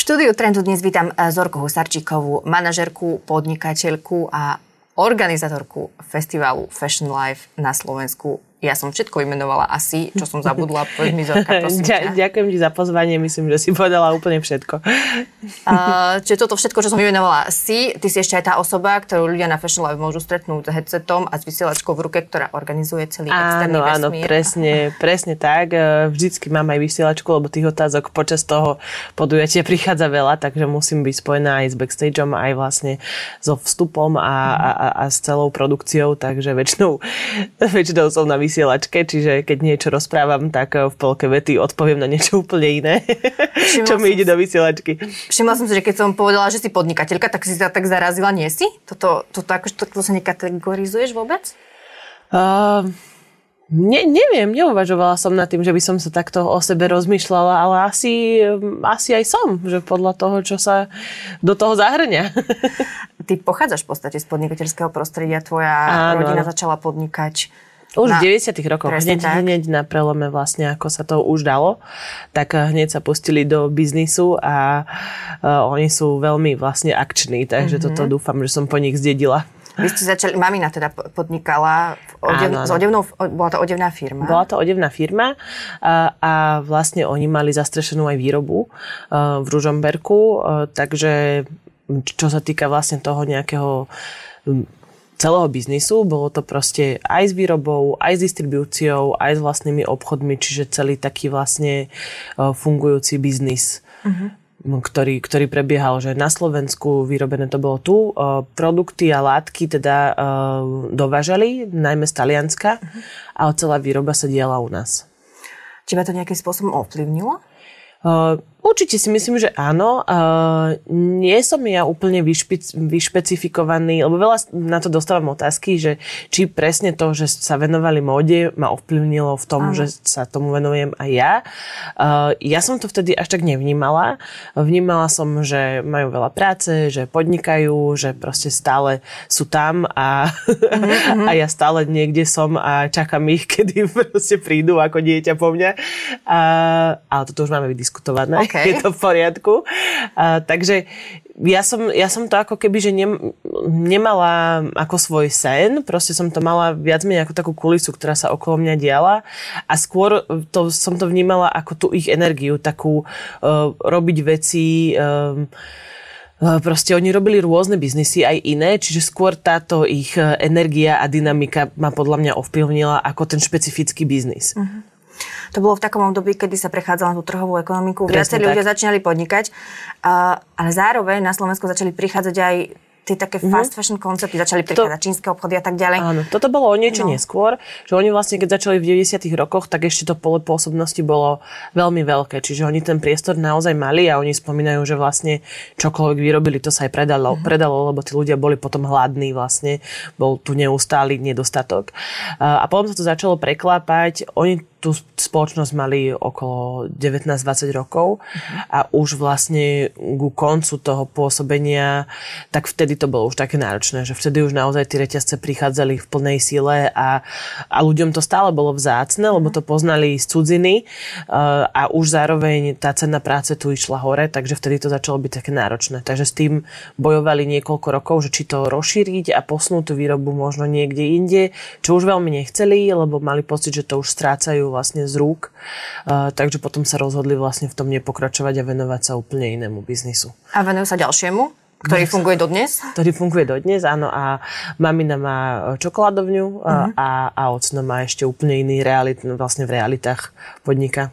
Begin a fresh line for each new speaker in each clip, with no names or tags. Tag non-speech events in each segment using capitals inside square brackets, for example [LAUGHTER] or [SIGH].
štúdiu Trendu dnes vítam eh, Zorku Husarčíkovú, manažerku, podnikateľku a organizátorku festivalu Fashion Life na Slovensku ja som všetko imenovala asi, čo som zabudla. Povedz mi, Zorka, [LAUGHS] prosím ťa.
Ďakujem ti za pozvanie, myslím, že si povedala úplne všetko.
Uh, čiže toto všetko, čo som imenovala si, ty si ešte aj tá osoba, ktorú ľudia na Fashion Live môžu stretnúť s headsetom a s vysielačkou v ruke, ktorá organizuje celý externý áno,
vesmír. Áno, presne, presne tak. E, vždycky mám aj vysielačku, lebo tých otázok počas toho podujatia prichádza veľa, takže musím byť spojená aj s backstageom, aj vlastne so vstupom a, a, a, a s celou produkciou, takže väčšinou, [LAUGHS] väčšinou som na vysielačke, čiže keď niečo rozprávam, tak eh, v polke vety odpoviem na niečo [LAUGHS] úplne iné, Všimla čo mi ide do vysielačky.
Všimla som si, že keď som povedala, že si podnikateľka, tak si sa tak zarazila, nie si? Toto, toto, to, to, to sa nekategorizuješ vôbec? Uh,
ne, neviem, neuvažovala som nad tým, že by som sa takto o sebe rozmýšľala, ale asi, asi aj som, že podľa toho, čo sa do toho zahrňa. [LAUGHS]
Ty pochádzaš v podstate z podnikateľského prostredia, tvoja Áno. rodina začala podnikať
už na, v 90 rokoch, hneď, hneď na prelome vlastne, ako sa to už dalo, tak eh, hneď sa pustili do biznisu a uh, oni sú veľmi vlastne akční, takže mm-hmm. toto dúfam, že som po nich zdedila.
Vy ste začali, mamina teda podnikala, odev, áno, áno. S odevnou, bola to odevná firma?
Bola to odevná firma a, a vlastne oni mali zastrešenú aj výrobu uh, v Ružomberku, takže čo sa týka vlastne toho nejakého celého biznisu. Bolo to proste aj s výrobou, aj s distribúciou, aj s vlastnými obchodmi, čiže celý taký vlastne e, fungujúci biznis. Uh-huh ktorý, ktorý prebiehal, že na Slovensku vyrobené to bolo tu. E, produkty a látky teda e, dovážali, najmä z Talianska, uh-huh. ale celá výroba sa diala u nás.
Teba to nejakým spôsobom ovplyvnilo?
Uh, Určite si myslím, že áno. Uh, nie som ja úplne vyšpic, vyšpecifikovaný, lebo veľa na to dostávam otázky, že či presne to, že sa venovali móde, ma ovplyvnilo v tom, áno. že sa tomu venujem aj ja. Uh, ja som to vtedy až tak nevnímala. Vnímala som, že majú veľa práce, že podnikajú, že proste stále sú tam a, mm-hmm. [LAUGHS] a ja stále niekde som a čakám ich, [LAUGHS] kedy proste prídu ako dieťa po mňa. Uh, ale toto už máme vydiskutované. Okay. je to v poriadku. A, takže ja som, ja som to ako keby, že ne, nemala ako svoj sen, proste som to mala viac menej ako takú kulisu, ktorá sa okolo mňa diala a skôr to, som to vnímala ako tú ich energiu, takú uh, robiť veci... Uh, Proste oni robili rôzne biznisy, aj iné, čiže skôr táto ich energia a dynamika ma podľa mňa ovplyvnila ako ten špecifický biznis. Uh-huh.
To bolo v takom období, kedy sa prechádzala na tú trhovú ekonomiku. Viacerí ľudia začínali podnikať, ale zároveň na Slovensku začali prichádzať aj tie také mm-hmm. fast fashion koncepty, začali prichádzať to, čínske obchody a tak ďalej.
Áno, toto bolo o niečo no. neskôr, že oni vlastne, keď začali v 90 rokoch, tak ešte to pole pôsobnosti bolo veľmi veľké, čiže oni ten priestor naozaj mali a oni spomínajú, že vlastne čokoľvek vyrobili, to sa aj predalo, mm-hmm. predalo lebo tí ľudia boli potom hladní vlastne, bol tu neustály nedostatok. A potom sa to začalo preklápať, oni tú spoločnosť mali okolo 19-20 rokov a už vlastne ku koncu toho pôsobenia, tak vtedy to bolo už také náročné, že vtedy už naozaj tie reťazce prichádzali v plnej sile a, a ľuďom to stále bolo vzácne, lebo to poznali z cudziny uh, a už zároveň tá cena práce tu išla hore, takže vtedy to začalo byť také náročné. Takže s tým bojovali niekoľko rokov, že či to rozšíriť a posunúť tú výrobu možno niekde inde, čo už veľmi nechceli, lebo mali pocit, že to už strácajú vlastne z rúk. Takže potom sa rozhodli vlastne v tom nepokračovať a venovať sa úplne inému biznisu.
A venujú sa ďalšiemu? Ktorý funguje dodnes?
Ktorý funguje dodnes, áno. A mamina má čokoládovňu uh-huh. a, a ocno má ešte úplne iný realit, vlastne v realitách podnika.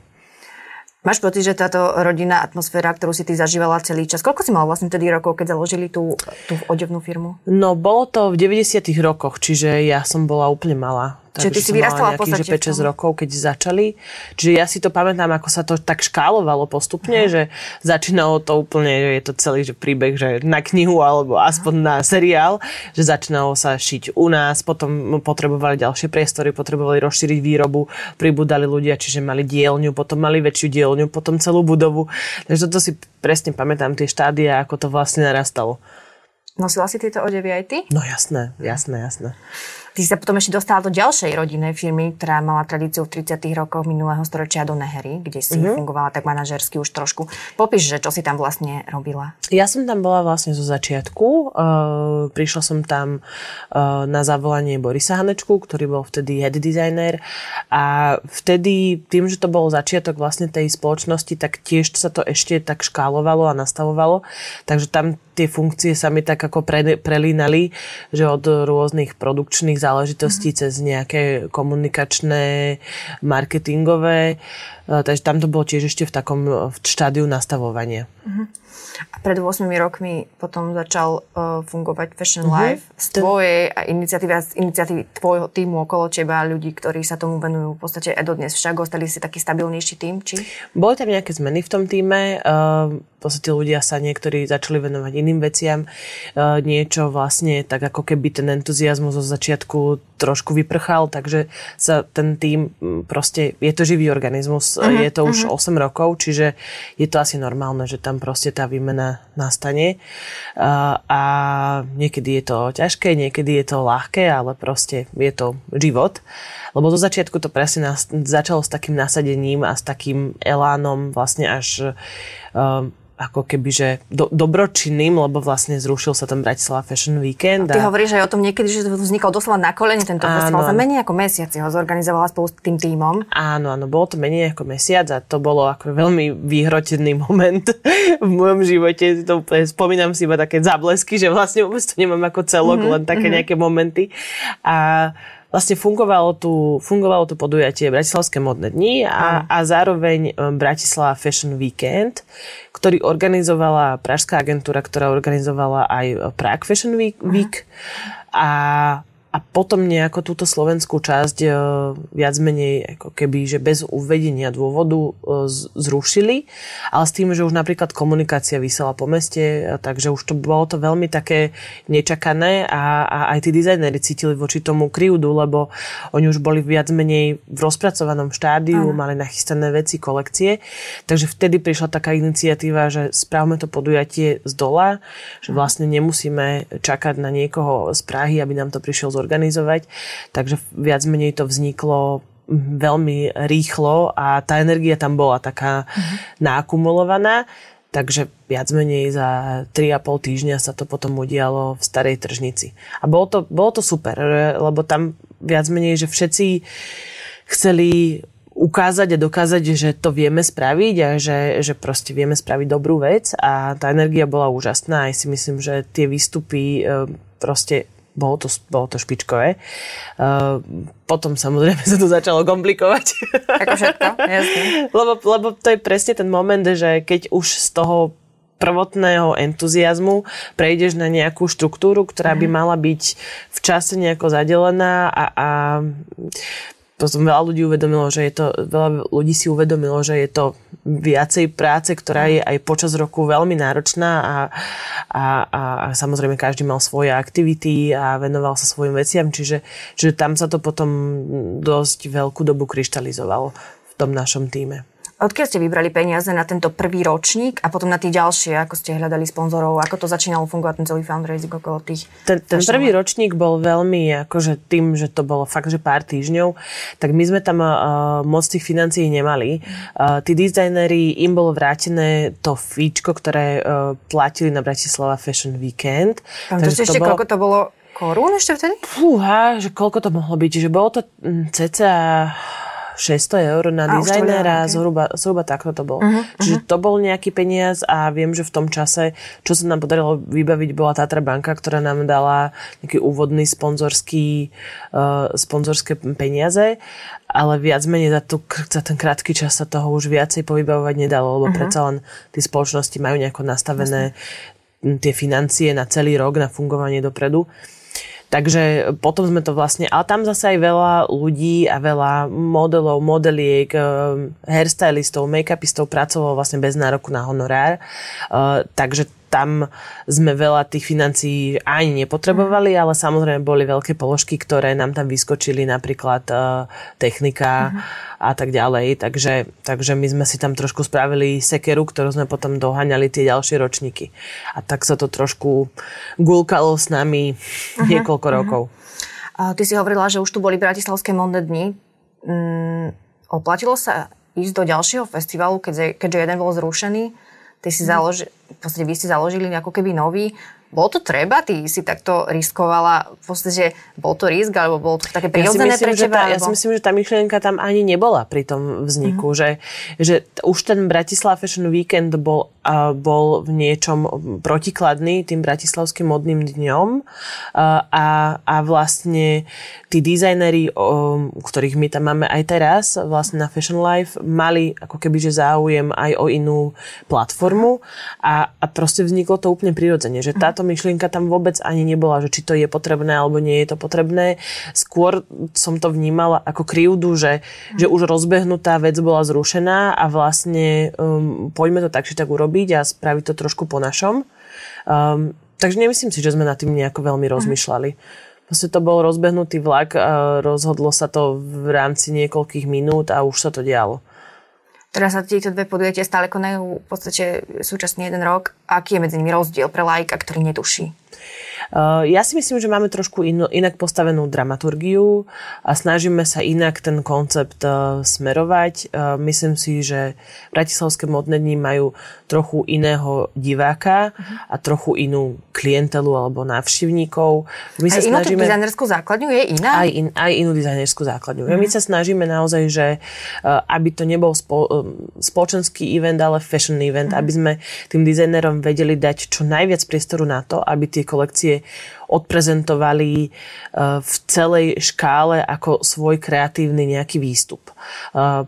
Máš pocit, že táto rodinná atmosféra, ktorú si ty zažívala celý čas, koľko si mal vlastne tedy rokov, keď založili tú, tú odevnú firmu?
No, bolo to v 90 rokoch, čiže ja som bola úplne malá.
Čiže ty si vyrastala v
podstate 5-6 rokov, keď začali. Čiže ja si to pamätám, ako sa to tak škálovalo postupne, uh-huh. že začínalo to úplne, že je to celý že príbeh, že na knihu alebo aspoň uh-huh. na seriál, že začínalo sa šiť u nás, potom potrebovali ďalšie priestory, potrebovali rozšíriť výrobu, pribudali ľudia, čiže mali dielňu, potom mali väčšiu dielňu, potom celú budovu. Takže toto si presne pamätám, tie štádia, ako to vlastne narastalo.
Nosila si tieto odevy aj ty?
No jasné, jasné, jasné.
Ty sa potom ešte dostala do ďalšej rodinnej firmy, ktorá mala tradíciu v 30. rokoch minulého storočia do Nehery, kde si mm-hmm. fungovala tak manažersky už trošku. Popíš, že čo si tam vlastne robila?
Ja som tam bola vlastne zo začiatku. Uh, prišla som tam uh, na zavolanie Borisa Hanečku, ktorý bol vtedy head designer a vtedy tým, že to bol začiatok vlastne tej spoločnosti, tak tiež sa to ešte tak škálovalo a nastavovalo. Takže tam tie funkcie sa mi tak ako pre, prelínali, že od rôznych produkčných záležitostí mm-hmm. cez nejaké komunikačné, marketingové, takže tam to bolo tiež ešte v takom v štádiu nastavovania.
Mm-hmm. A pred 8 rokmi potom začal uh, fungovať Fashion mm-hmm. Life z tvojej iniciatívy a iniciatívy tvojho týmu okolo teba, ľudí, ktorí sa tomu venujú v podstate aj dodnes. Však ostali si taký stabilnejší tým, či?
Boli tam nejaké zmeny v tom týme. Uh, v podstate ľudia sa niektorí začali venovať iným veciam. Uh, niečo vlastne tak ako keby ten entuziasmus zo začiatku trošku vyprchal, takže sa ten tým proste, je to živý organizmus, uh-huh, je to už uh-huh. 8 rokov, čiže je to asi normálne, že tam proste tá výmena nastane. A, a niekedy je to ťažké, niekedy je to ľahké, ale proste je to život. Lebo do začiatku to presne nás, začalo s takým nasadením a s takým elánom vlastne až um, ako keby, že do, dobročinným, lebo vlastne zrušil sa ten Bratislava Fashion Weekend.
A ty a... hovoríš aj o tom niekedy, že to vznikol doslova na kolene tento áno, festival. Za menej ako mesiac si ho zorganizovala spolu s tým týmom.
Áno, áno, bolo to menej ako mesiac a to bolo ako veľmi vyhrotený moment [LAUGHS] v mojom živote. To, spomínam si iba také záblesky, že vlastne vôbec to nemám ako celok, mm-hmm, len také mm-hmm. nejaké momenty. A vlastne fungovalo tu, fungovalo tu podujatie Bratislavské modné dni a, a zároveň um, Bratislava Fashion Weekend, ktorý organizovala pražská agentúra, ktorá organizovala aj Prague Fashion Week. Week. A a potom nejako túto slovenskú časť e, viac menej ako keby, že bez uvedenia dôvodu e, zrušili, ale s tým, že už napríklad komunikácia vysela po meste, takže už to bolo to veľmi také nečakané a, a aj tí dizajneri cítili voči tomu krivdu, lebo oni už boli viac menej v rozpracovanom štádiu, Aha. mali nachystané veci, kolekcie, takže vtedy prišla taká iniciatíva, že správme to podujatie z dola, že vlastne nemusíme čakať na niekoho z Prahy, aby nám to prišiel zorganizovať organizovať. Takže viac menej to vzniklo veľmi rýchlo a tá energia tam bola taká uh-huh. nakumulovaná. Takže viac menej za 3,5 týždňa sa to potom udialo v starej tržnici. A bolo to, bolo to super, lebo tam viac menej, že všetci chceli ukázať a dokázať, že to vieme spraviť a že, že proste vieme spraviť dobrú vec a tá energia bola úžasná. Aj si myslím, že tie výstupy e, proste bolo to, bolo to špičkové. Uh, potom samozrejme sa to začalo komplikovať.
Ako všetko, jasne.
lebo, lebo to je presne ten moment, že keď už z toho prvotného entuziasmu prejdeš na nejakú štruktúru, ktorá by mhm. mala byť v čase nejako zadelená a, a potom veľa ľudí uvedomilo, že je to, veľa ľudí si uvedomilo, že je to viacej práce, ktorá je aj počas roku veľmi náročná a, a, a, a samozrejme každý mal svoje aktivity a venoval sa svojim veciam, čiže, čiže tam sa to potom dosť veľkú dobu kryštalizovalo v tom našom týme.
Odkiaľ ste vybrali peniaze na tento prvý ročník a potom na tie ďalšie, ako ste hľadali sponzorov, ako to začínalo fungovať ten celý fundraising okolo tých?
Ten, ten prvý ročník bol veľmi, akože tým, že to bolo fakt, že pár týždňov, tak my sme tam uh, moc tých financií nemali. Uh, tí dizajneri, im bolo vrátené to fíčko, ktoré uh, platili na Bratislava Fashion Weekend.
Tam to ešte, bolo... koľko to bolo korún ešte vtedy?
Fúha, že koľko to mohlo byť, že bolo to mm, cca 600 eur na a, dizajnera, okay. zhruba, zhruba takto to bolo. Uh-huh, Čiže uh-huh. to bol nejaký peniaz a viem, že v tom čase, čo sa nám podarilo vybaviť, bola Tatra banka, ktorá nám dala nejaký úvodný sponzorský, uh, sponzorské peniaze, ale viac menej za, tu, za ten krátky čas sa toho už viacej povybavovať nedalo, lebo uh-huh. predsa len tie spoločnosti majú nejako nastavené Jasne. tie financie na celý rok, na fungovanie dopredu. Takže potom sme to vlastne, ale tam zase aj veľa ľudí a veľa modelov, modeliek, eh, hairstylistov, make-upistov pracovalo vlastne bez nároku na honorár. Eh, takže tam sme veľa tých financií ani nepotrebovali, ale samozrejme boli veľké položky, ktoré nám tam vyskočili, napríklad uh, technika uh-huh. a tak ďalej. Takže, takže my sme si tam trošku spravili sekeru, ktorú sme potom doháňali tie ďalšie ročníky. A tak sa to trošku gulkalo s nami uh-huh. niekoľko uh-huh. rokov.
Ty si hovorila, že už tu boli Bratislavské modné dni. Mm, oplatilo sa ísť do ďalšieho festivalu, keďže, keďže jeden bol zrušený? Ty si mm. založi, v podstate vy ste založili ako keby nový. Bolo to treba? Ty si takto riskovala, v podstate, bol to risk, alebo bolo to také prirodzené
ja pre
teba?
Tá, ja si myslím, že tá myšlienka tam ani nebola pri tom vzniku, mm-hmm. že, že už ten Bratislava Fashion Weekend bol bol v niečom protikladný tým bratislavským modným dňom. A, a vlastne tí dizajneri, ktorých my tam máme aj teraz, vlastne na Fashion Life, mali ako keby že záujem aj o inú platformu. A, a proste vzniklo to úplne prirodzene, že táto myšlienka tam vôbec ani nebola, že či to je potrebné alebo nie je to potrebné. Skôr som to vnímala ako krivdu, že, že už rozbehnutá vec bola zrušená a vlastne um, poďme to tak, či tak urobiť urobiť a spraviť to trošku po našom. Um, takže nemyslím si, že sme nad tým nejako veľmi mhm. rozmýšľali. Proste to bol rozbehnutý vlak, a rozhodlo sa to v rámci niekoľkých minút a už sa to dialo.
Teraz sa tieto dve podujatia stále konajú v podstate súčasne jeden rok. Aký je medzi nimi rozdiel pre lajka, ktorý netuší?
Eh, ja si myslím, že máme trošku in, inak postavenú dramaturgiu a snažíme sa inak ten koncept eh, smerovať. Eh, myslím si, že Bratislavské modné dni majú trochu iného diváka a trochu inú klientelu alebo návštevníkov.
My sa inú snažíme... dizajnerskú základňu je iná?
Aj, in, aj inú dizajnerskú základňu. Uh-huh. My sa snažíme naozaj, že aby to nebol spo, spoločenský event, ale fashion event, uh-huh. aby sme tým dizajnerom vedeli dať čo najviac priestoru na to, aby tie kolekcie odprezentovali e, v celej škále ako svoj kreatívny nejaký výstup. E,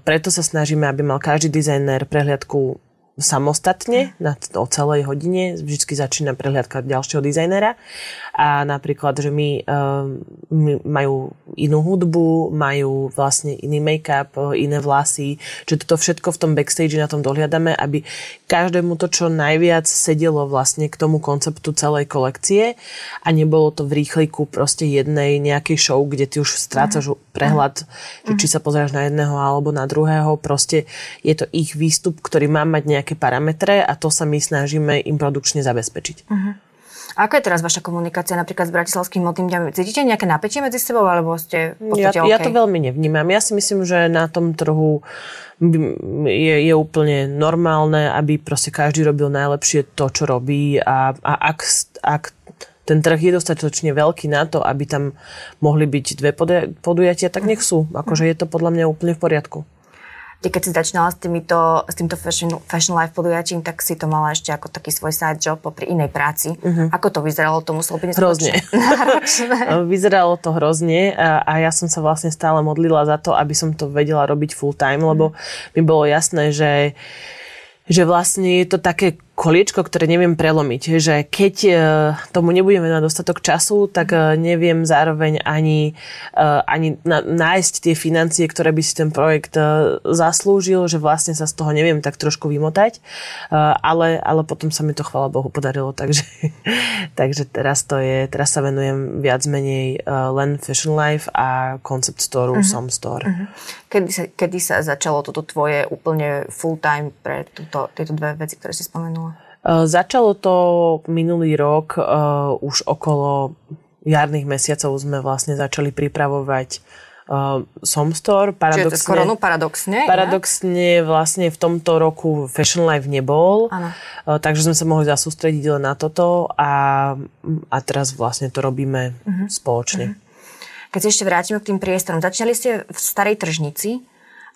preto sa snažíme, aby mal každý dizajner prehliadku samostatne na, o celej hodine. Vždy začína prehliadka ďalšieho dizajnera a napríklad, že my, ehm, my majú inú hudbu, majú vlastne iný make-up, iné vlasy, že toto všetko v tom backstage na tom dohliadame, aby každému to čo najviac sedelo vlastne k tomu konceptu celej kolekcie a nebolo to v rýchliku proste jednej nejakej show, kde ty už strácaš mm. prehľad, mm. či sa pozeráš na jedného alebo na druhého. Proste je to ich výstup, ktorý má mať nejaké parametre a to sa my snažíme im produkčne zabezpečiť. Mm.
Ako je teraz vaša komunikácia napríklad s bratislavským modným dňom? Cítite nejaké napätie medzi sebou, alebo ste v podstate
ja,
okay?
ja to veľmi nevnímam. Ja si myslím, že na tom trhu je, je úplne normálne, aby proste každý robil najlepšie to, čo robí a, a ak, ak ten trh je dostatočne veľký na to, aby tam mohli byť dve podujatia, tak nech sú. Akože je to podľa mňa úplne v poriadku.
Ty keď si začínala s, týmito, s týmto fashion, fashion life podujatím, tak si to mala ešte ako taký svoj side job popri inej práci. Uh-huh. Ako to vyzeralo? To muselo byť
Hrozne. [LAUGHS] [LAUGHS] vyzeralo to hrozne a, a ja som sa vlastne stále modlila za to, aby som to vedela robiť full time, lebo uh-huh. mi bolo jasné, že že vlastne je to také koliečko, ktoré neviem prelomiť. Že keď e, tomu nebudeme na dostatok času, tak e, neviem zároveň ani, e, ani nájsť tie financie, ktoré by si ten projekt zaslúžil, že vlastne sa z toho neviem tak trošku vymotať. Ale, ale potom sa mi to, chvala Bohu, podarilo. Takže, [LAUGHS] takže teraz, to je, teraz sa venujem viac menej len Fashion Life a Concept Store, uh-huh. Som Store. Uh-huh.
Kedy, sa, kedy sa začalo toto tvoje úplne full time pre túto, tieto dve veci, ktoré si spomenula?
Eh, začalo to minulý rok, uh, už okolo jarných mesiacov sme vlastne začali pripravovať uh, Somstore.
Paradoxne, Čiže koronu paradoxne?
Paradoxne vlastne v tomto roku Fashion Life nebol, uh, takže sme sa mohli zasústrediť len na toto a, a teraz vlastne to robíme uh-huh. spoločne. Uh-huh.
Keď sa ešte vrátime k tým priestorom, začali ste v starej tržnici,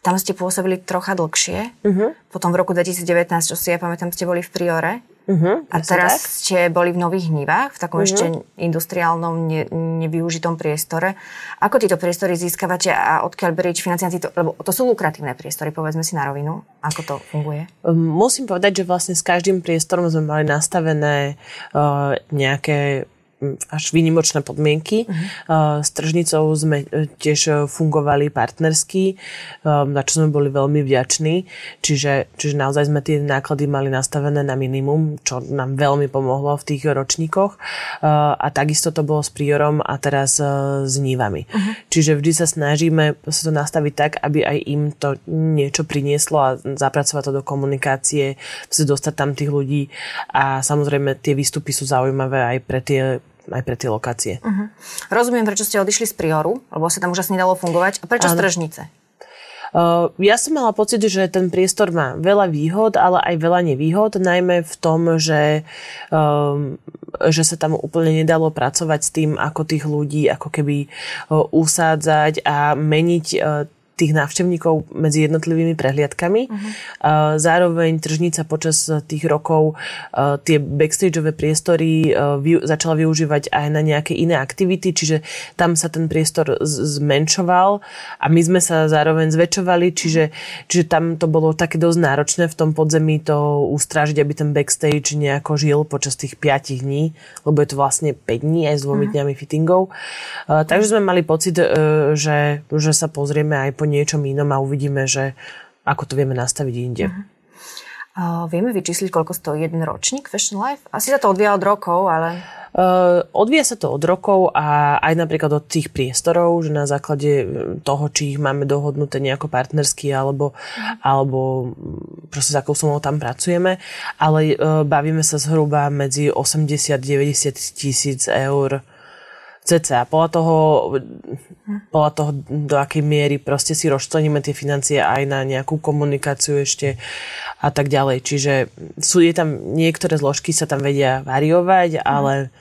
tam ste pôsobili trocha dlhšie. Uh-huh. Potom v roku 2019, čo si ja pamätám, ste boli v Priore. Uh-huh, a teraz tak. ste boli v Nových Hnivách, v takom uh-huh. ešte industriálnom, ne, nevyužitom priestore. Ako tieto priestory získavate a odkiaľ beriete financiáci? Lebo to sú lukratívne priestory, povedzme si na rovinu. Ako to funguje?
Um, musím povedať, že vlastne s každým priestorom sme mali nastavené uh, nejaké až výnimočné podmienky. Uh-huh. S tržnicou sme e, tiež e, fungovali partnersky, na čo sme boli veľmi vďační. Čiže, čiže naozaj sme tie náklady mali nastavené na minimum, čo nám veľmi pomohlo v tých ročníkoch. A takisto to bolo s Priorom a teraz s Nívami. Uh-huh. Čiže vždy sa snažíme sa to nastaviť tak, aby aj im to niečo prinieslo a zapracovať to do komunikácie, dostať tam tých ľudí a samozrejme tie výstupy sú zaujímavé aj pre tie aj pre tie lokácie.
Uh-huh. Rozumiem, prečo ste odišli z Prioru, lebo sa tam už asi nedalo fungovať. A prečo z Tržnice?
Uh, ja som mala pocit, že ten priestor má veľa výhod, ale aj veľa nevýhod, najmä v tom, že, um, že sa tam úplne nedalo pracovať s tým, ako tých ľudí ako keby uh, usádzať a meniť uh, tých návštevníkov medzi jednotlivými prehliadkami. Uh-huh. Zároveň tržnica počas tých rokov tie backstageové priestory začala využívať aj na nejaké iné aktivity, čiže tam sa ten priestor zmenšoval a my sme sa zároveň zväčšovali, čiže, čiže tam to bolo také dosť náročné v tom podzemí to ustrážiť, aby ten backstage nejako žil počas tých 5 dní, lebo je to vlastne 5 dní aj s dvomi uh-huh. dňami fittingov. Takže sme mali pocit, e, že, že sa pozrieme aj po po niečom inom a uvidíme, že ako to vieme nastaviť inde. Uh-huh.
Uh, vieme vyčísliť, koľko stojí jeden ročník Fashion Life? Asi sa to odvíja od rokov, ale...
Uh, odvíja sa to od rokov a aj napríklad od tých priestorov, že na základe toho, či ich máme dohodnuté nejako partnersky alebo, uh-huh. alebo proste s akou sumou tam pracujeme, ale uh, bavíme sa zhruba medzi 80-90 tisíc eur cca. Podľa toho, podľa toho, do akej miery proste si rozčleníme tie financie aj na nejakú komunikáciu ešte a tak ďalej. Čiže sú, je tam, niektoré zložky sa tam vedia variovať, ale,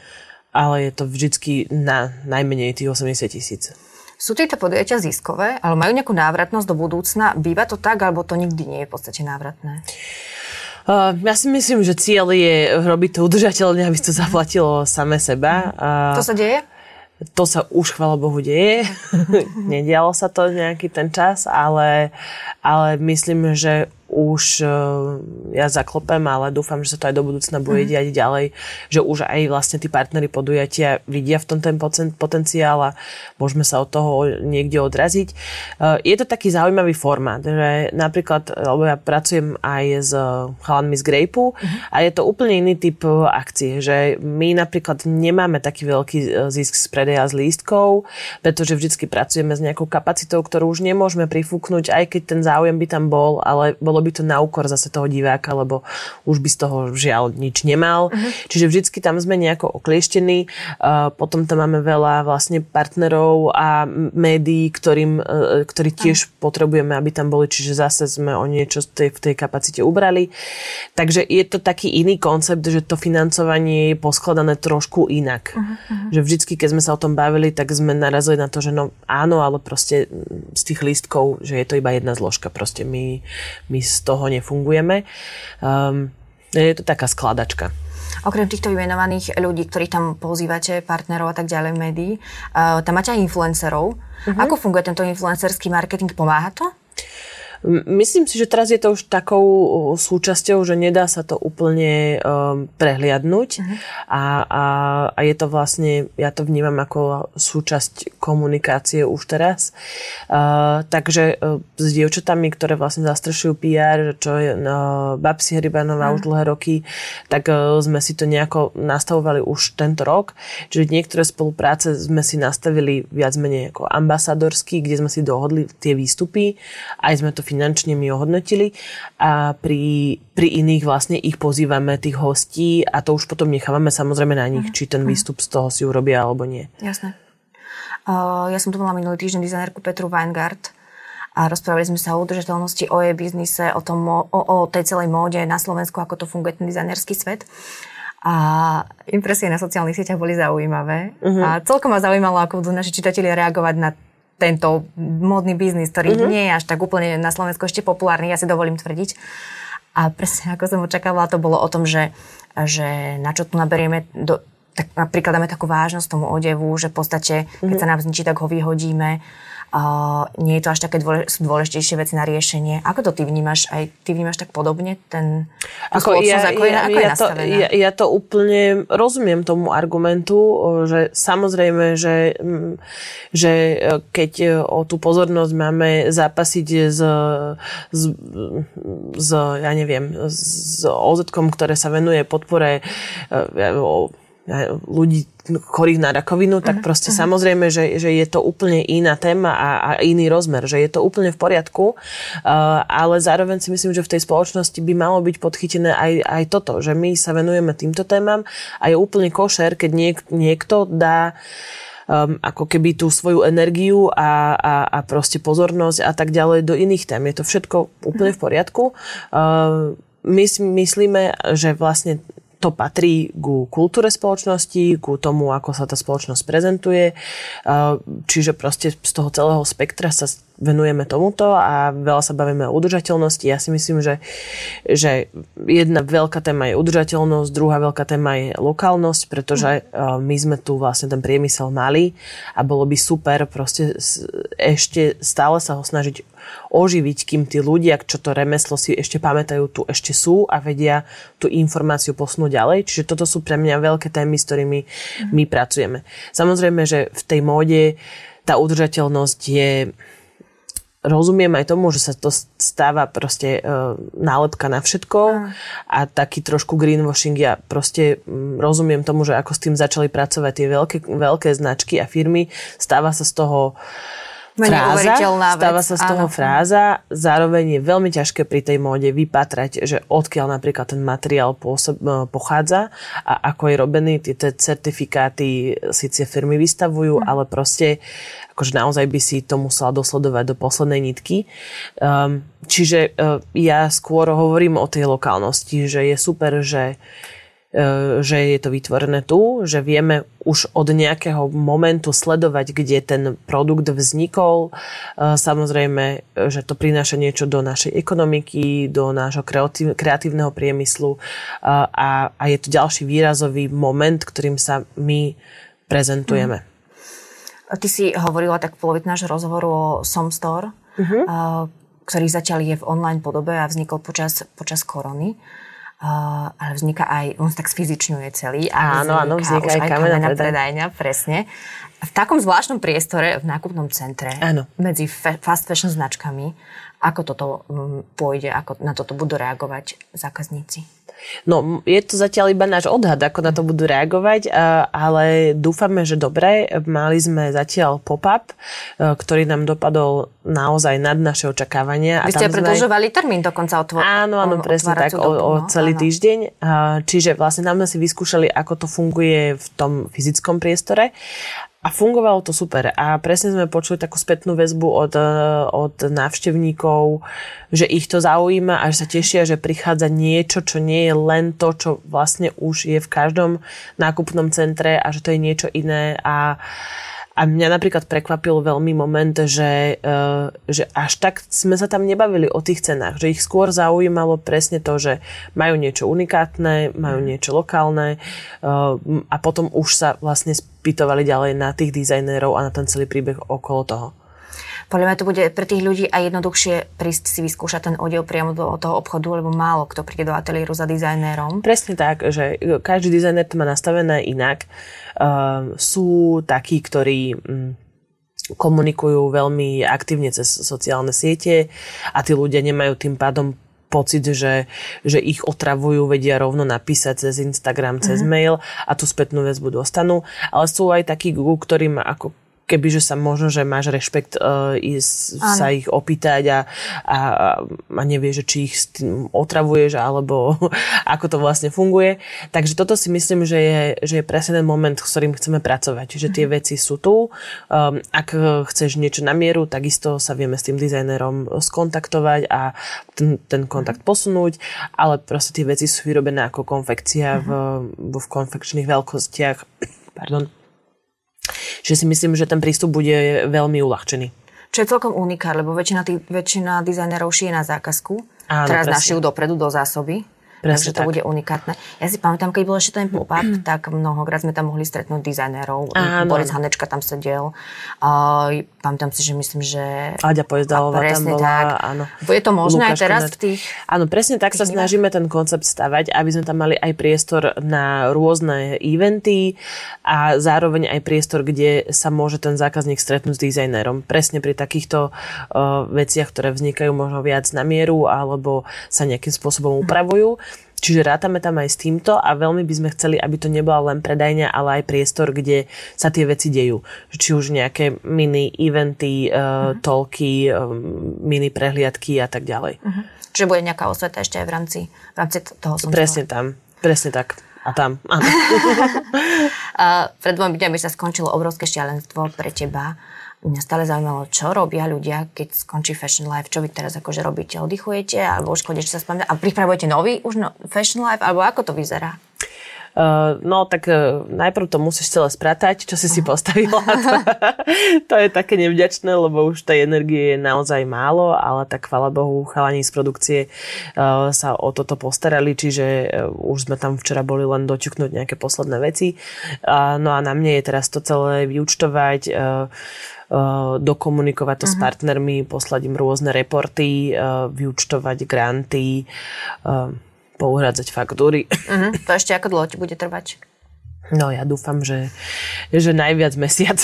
ale je to vždycky na najmenej tých 80 tisíc.
Sú tieto podujatia ziskové, ale majú nejakú návratnosť do budúcna? Býva to tak, alebo to nikdy nie je v podstate návratné?
Uh, ja si myslím, že cieľ je robiť to udržateľne, aby to zaplatilo same seba.
Uh, to sa deje?
To sa už, chvala Bohu, deje. [LAUGHS] Nedialo sa to nejaký ten čas, ale, ale myslím, že už uh, ja zaklopem, ale dúfam, že sa to aj do budúcna bude mm. diať ďalej, že už aj vlastne tí partnery podujatia vidia v tom ten potenciál a môžeme sa od toho niekde odraziť. Uh, je to taký zaujímavý formát, že napríklad, lebo ja pracujem aj s chalanmi z Grapeu mm. a je to úplne iný typ akcie, že my napríklad nemáme taký veľký zisk z predaja z lístkov, pretože vždycky pracujeme s nejakou kapacitou, ktorú už nemôžeme prifúknuť, aj keď ten záujem by tam bol, ale bolo by to na úkor zase toho diváka, lebo už by z toho žiaľ nič nemal. Uh-huh. Čiže vždycky tam sme nejako oklieštení. Uh, potom tam máme veľa vlastne partnerov a médií, ktorým, uh, ktorí tiež uh-huh. potrebujeme, aby tam boli, čiže zase sme o niečo v tej, v tej kapacite ubrali. Takže je to taký iný koncept, že to financovanie je poskladané trošku inak. Uh-huh. Že vždycky, keď sme sa o tom bavili, tak sme narazili na to, že no áno, ale proste z tých lístkov, že je to iba jedna zložka. Proste my, my z toho nefungujeme. Um, je to taká skladačka.
Okrem týchto vymenovaných ľudí, ktorí tam pozývate, partnerov a tak ďalej médií, uh, tam máte aj influencerov. Uh-huh. Ako funguje tento influencerský marketing? Pomáha to?
Myslím si, že teraz je to už takou súčasťou, že nedá sa to úplne um, prehliadnúť uh-huh. a, a, a je to vlastne, ja to vnímam ako súčasť komunikácie už teraz. Uh, takže uh, s dievčatami, ktoré vlastne zastrešujú PR, čo je uh, Babsi Hrybanová uh-huh. už dlhé roky, tak uh, sme si to nejako nastavovali už tento rok. Čiže niektoré spolupráce sme si nastavili viac menej ako ambasadorský, kde sme si dohodli tie výstupy. Aj sme to finančne mi ohodnotili a pri, pri iných vlastne ich pozývame, tých hostí a to už potom nechávame samozrejme na nich, uh-huh. či ten mhm. výstup z toho si urobia alebo nie.
Jasné. Uh, ja som tu mala minulý týždeň dizajnerku Petru Weingart a rozprávali sme sa o udržateľnosti, o jej biznise, o, tom, o, o tej celej móde na Slovensku, ako to funguje ten dizajnerský svet. A impresie na sociálnych sieťach boli zaujímavé. Uh-huh. A celkom ma zaujímalo, ako budú naši čitatelia reagovať na tento módny biznis, ktorý mm-hmm. nie je až tak úplne na Slovensku ešte populárny, ja si dovolím tvrdiť. A presne ako som očakávala, to bolo o tom, že, že na čo tu naberieme do, tak napríklad dáme takú vážnosť tomu odevu, že v podstate, keď mm-hmm. sa nám zničí, tak ho vyhodíme Uh, nie je to až také dôle, sú dôležitejšie veci na riešenie. Ako to ty vnímaš? Aj ty vnímaš tak podobne ten ako, ja, ako, je, ako ja, je
to, ja, ja to úplne rozumiem tomu argumentu, že samozrejme, že, že keď o tú pozornosť máme zápasiť s, s, s ja neviem, s OZ, ktoré sa venuje podpore ľudí chorých na rakovinu, tak uh-huh, proste uh-huh. samozrejme, že, že je to úplne iná téma a, a iný rozmer, že je to úplne v poriadku, uh, ale zároveň si myslím, že v tej spoločnosti by malo byť podchytené aj, aj toto, že my sa venujeme týmto témam a je úplne košer, keď niek, niekto dá um, ako keby tú svoju energiu a, a, a proste pozornosť a tak ďalej do iných tém. Je to všetko úplne v poriadku. Uh, my si myslíme, že vlastne to patrí ku kultúre spoločnosti, ku tomu, ako sa tá spoločnosť prezentuje. Čiže proste z toho celého spektra sa venujeme tomuto a veľa sa bavíme o udržateľnosti. Ja si myslím, že, že jedna veľká téma je udržateľnosť, druhá veľká téma je lokálnosť, pretože my sme tu vlastne ten priemysel mali a bolo by super proste ešte stále sa ho snažiť oživiť, kým tí ľudia, čo to remeslo si ešte pamätajú, tu ešte sú a vedia tú informáciu posunúť ďalej. Čiže toto sú pre mňa veľké témy, s ktorými my pracujeme. Samozrejme, že v tej móde tá udržateľnosť je rozumiem aj tomu, že sa to stáva proste e, nálepka na všetko a. a taký trošku greenwashing. Ja proste m, rozumiem tomu, že ako s tým začali pracovať tie veľké, veľké značky a firmy. Stáva sa z toho fráza, stáva sa z toho áno. fráza, zároveň je veľmi ťažké pri tej móde vypatrať, že odkiaľ napríklad ten materiál pôsob, e, pochádza a ako je robený, tie certifikáty síce firmy vystavujú, hm. ale proste akože naozaj by si to musela dosledovať do poslednej nitky. Um, čiže uh, ja skôr hovorím o tej lokálnosti, že je super, že E, že je to vytvorené tu, že vieme už od nejakého momentu sledovať, kde ten produkt vznikol. E, samozrejme, že to prináša niečo do našej ekonomiky, do nášho kreatívneho priemyslu e, a, a je to ďalší výrazový moment, ktorým sa my prezentujeme. Mm.
Ty si hovorila tak v polovici nášho rozhovoru o Somstore, mm-hmm. ktorý začal je v online podobe a vznikol počas, počas korony. Uh, ale vzniká aj, on tak sfyzičňuje celý.
A áno, áno, vzniká aj kamená
predajňa. Presne. V takom zvláštnom priestore v nákupnom centre áno. medzi fe, fast fashion značkami, ako toto um, pôjde, ako na toto budú reagovať zákazníci?
No, je to zatiaľ iba náš odhad, ako na to budú reagovať, ale dúfame, že dobre. Mali sme zatiaľ pop-up, ktorý nám dopadol naozaj nad naše očakávania.
Vy ste predlžovali sme... termín dokonca
otvor... Áno, áno, presne tak, o, o no, celý áno. týždeň. Čiže vlastne nám sme si vyskúšali, ako to funguje v tom fyzickom priestore a fungovalo to super. A presne sme počuli takú spätnú väzbu od, e, od návštevníkov, že ich to zaujíma a že sa tešia, že prichádza niečo, čo nie je len to, čo vlastne už je v každom nákupnom centre a že to je niečo iné. A, a mňa napríklad prekvapil veľmi moment, že, uh, že až tak sme sa tam nebavili o tých cenách, že ich skôr zaujímalo presne to, že majú niečo unikátne, majú niečo lokálne uh, a potom už sa vlastne spýtovali ďalej na tých dizajnérov a na ten celý príbeh okolo toho.
Podľa mňa to bude pre tých ľudí aj jednoduchšie prísť si vyskúšať ten odev priamo do toho obchodu, lebo málo kto príde do ateliéru za dizajnérom.
Presne tak, že každý dizajner to má nastavené inak. Uh, sú takí, ktorí um, komunikujú veľmi aktívne cez sociálne siete a tí ľudia nemajú tým pádom pocit, že, že ich otravujú, vedia rovno napísať cez Instagram, cez uh-huh. mail a tú spätnú väzbu dostanú. Ale sú aj takí, ktorým ako kebyže sa možno, že máš rešpekt uh, ísť, sa ich opýtať a, a, a nevie, že či ich otravuješ alebo [LAUGHS] ako to vlastne funguje. Takže toto si myslím, že je, že je presne ten moment, s ktorým chceme pracovať. Čiže tie mm-hmm. veci sú tu. Um, ak chceš niečo na mieru, takisto sa vieme s tým dizajnerom skontaktovať a ten, ten kontakt mm-hmm. posunúť, ale proste tie veci sú vyrobené ako konfekcia mm-hmm. v, v konfekčných veľkostiach. Pardon že si myslím, že ten prístup bude veľmi uľahčený.
Čo je celkom unikát, lebo väčšina, tých, väčšina dizajnerov šije na zákazku. Áno, teraz našijú dopredu do zásoby. Presne Takže to tak. bude unikátne. Ja si pamätám, keď bol ešte ten pop-up, tak mnohokrát sme tam mohli stretnúť dizajnerov. Áno. Boris Hanečka tam sedel. Uh, pamätám si, že myslím, že...
Aďa Pojezdalová tam bola.
Tak.
Áno.
Je to možné aj teraz v tých...
Áno, presne tak sa snažíme ten koncept stavať, aby sme tam mali aj priestor na rôzne eventy a zároveň aj priestor, kde sa môže ten zákazník stretnúť s dizajnérom. Presne pri takýchto uh, veciach, ktoré vznikajú možno viac na mieru alebo sa nejakým spôsobom upravujú. Čiže rátame tam aj s týmto a veľmi by sme chceli, aby to nebola len predajňa, ale aj priestor, kde sa tie veci dejú. Či už nejaké mini eventy, uh, uh-huh. tolky, um, mini prehliadky a tak ďalej. Uh-huh.
Čiže bude nejaká osveta ešte aj v rámci, v rámci toho som
Presne tam, presne tak. A tam, áno. [LAUGHS]
pred dvomi dňami sa skončilo obrovské šialenstvo pre teba Mňa stále zaujímalo, čo robia ľudia, keď skončí Fashion Life, čo vy teraz akože robíte, oddychujete, alebo už konečne sa spomínate a pripravujete nový už no, Fashion Life, alebo ako to vyzerá?
Uh, no tak uh, najprv to musíš celé spratať, čo si si postavila. [LAUGHS] to, to je také nevďačné, lebo už tej energie je naozaj málo, ale tak chvala Bohu, chalani z produkcie uh, sa o toto postarali, čiže už sme tam včera boli len doťuknúť nejaké posledné veci. No a na mne je teraz to celé vyučtovať, Eh, dokomunikovať to uh-huh. s mhm. partnermi, poslať im rôzne reporty, vyučtovať granty, pouhradzať faktúry.
Uh-huh. To ešte ako dlho ti bude trvať?
No ja dúfam, že, že najviac mesiac.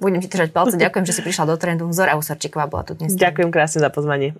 Budem ti držať palce. Ďakujem, že si prišla do trendu. Zora Usarčíková bola tu dnes.
Ďakujem krásne za pozvanie.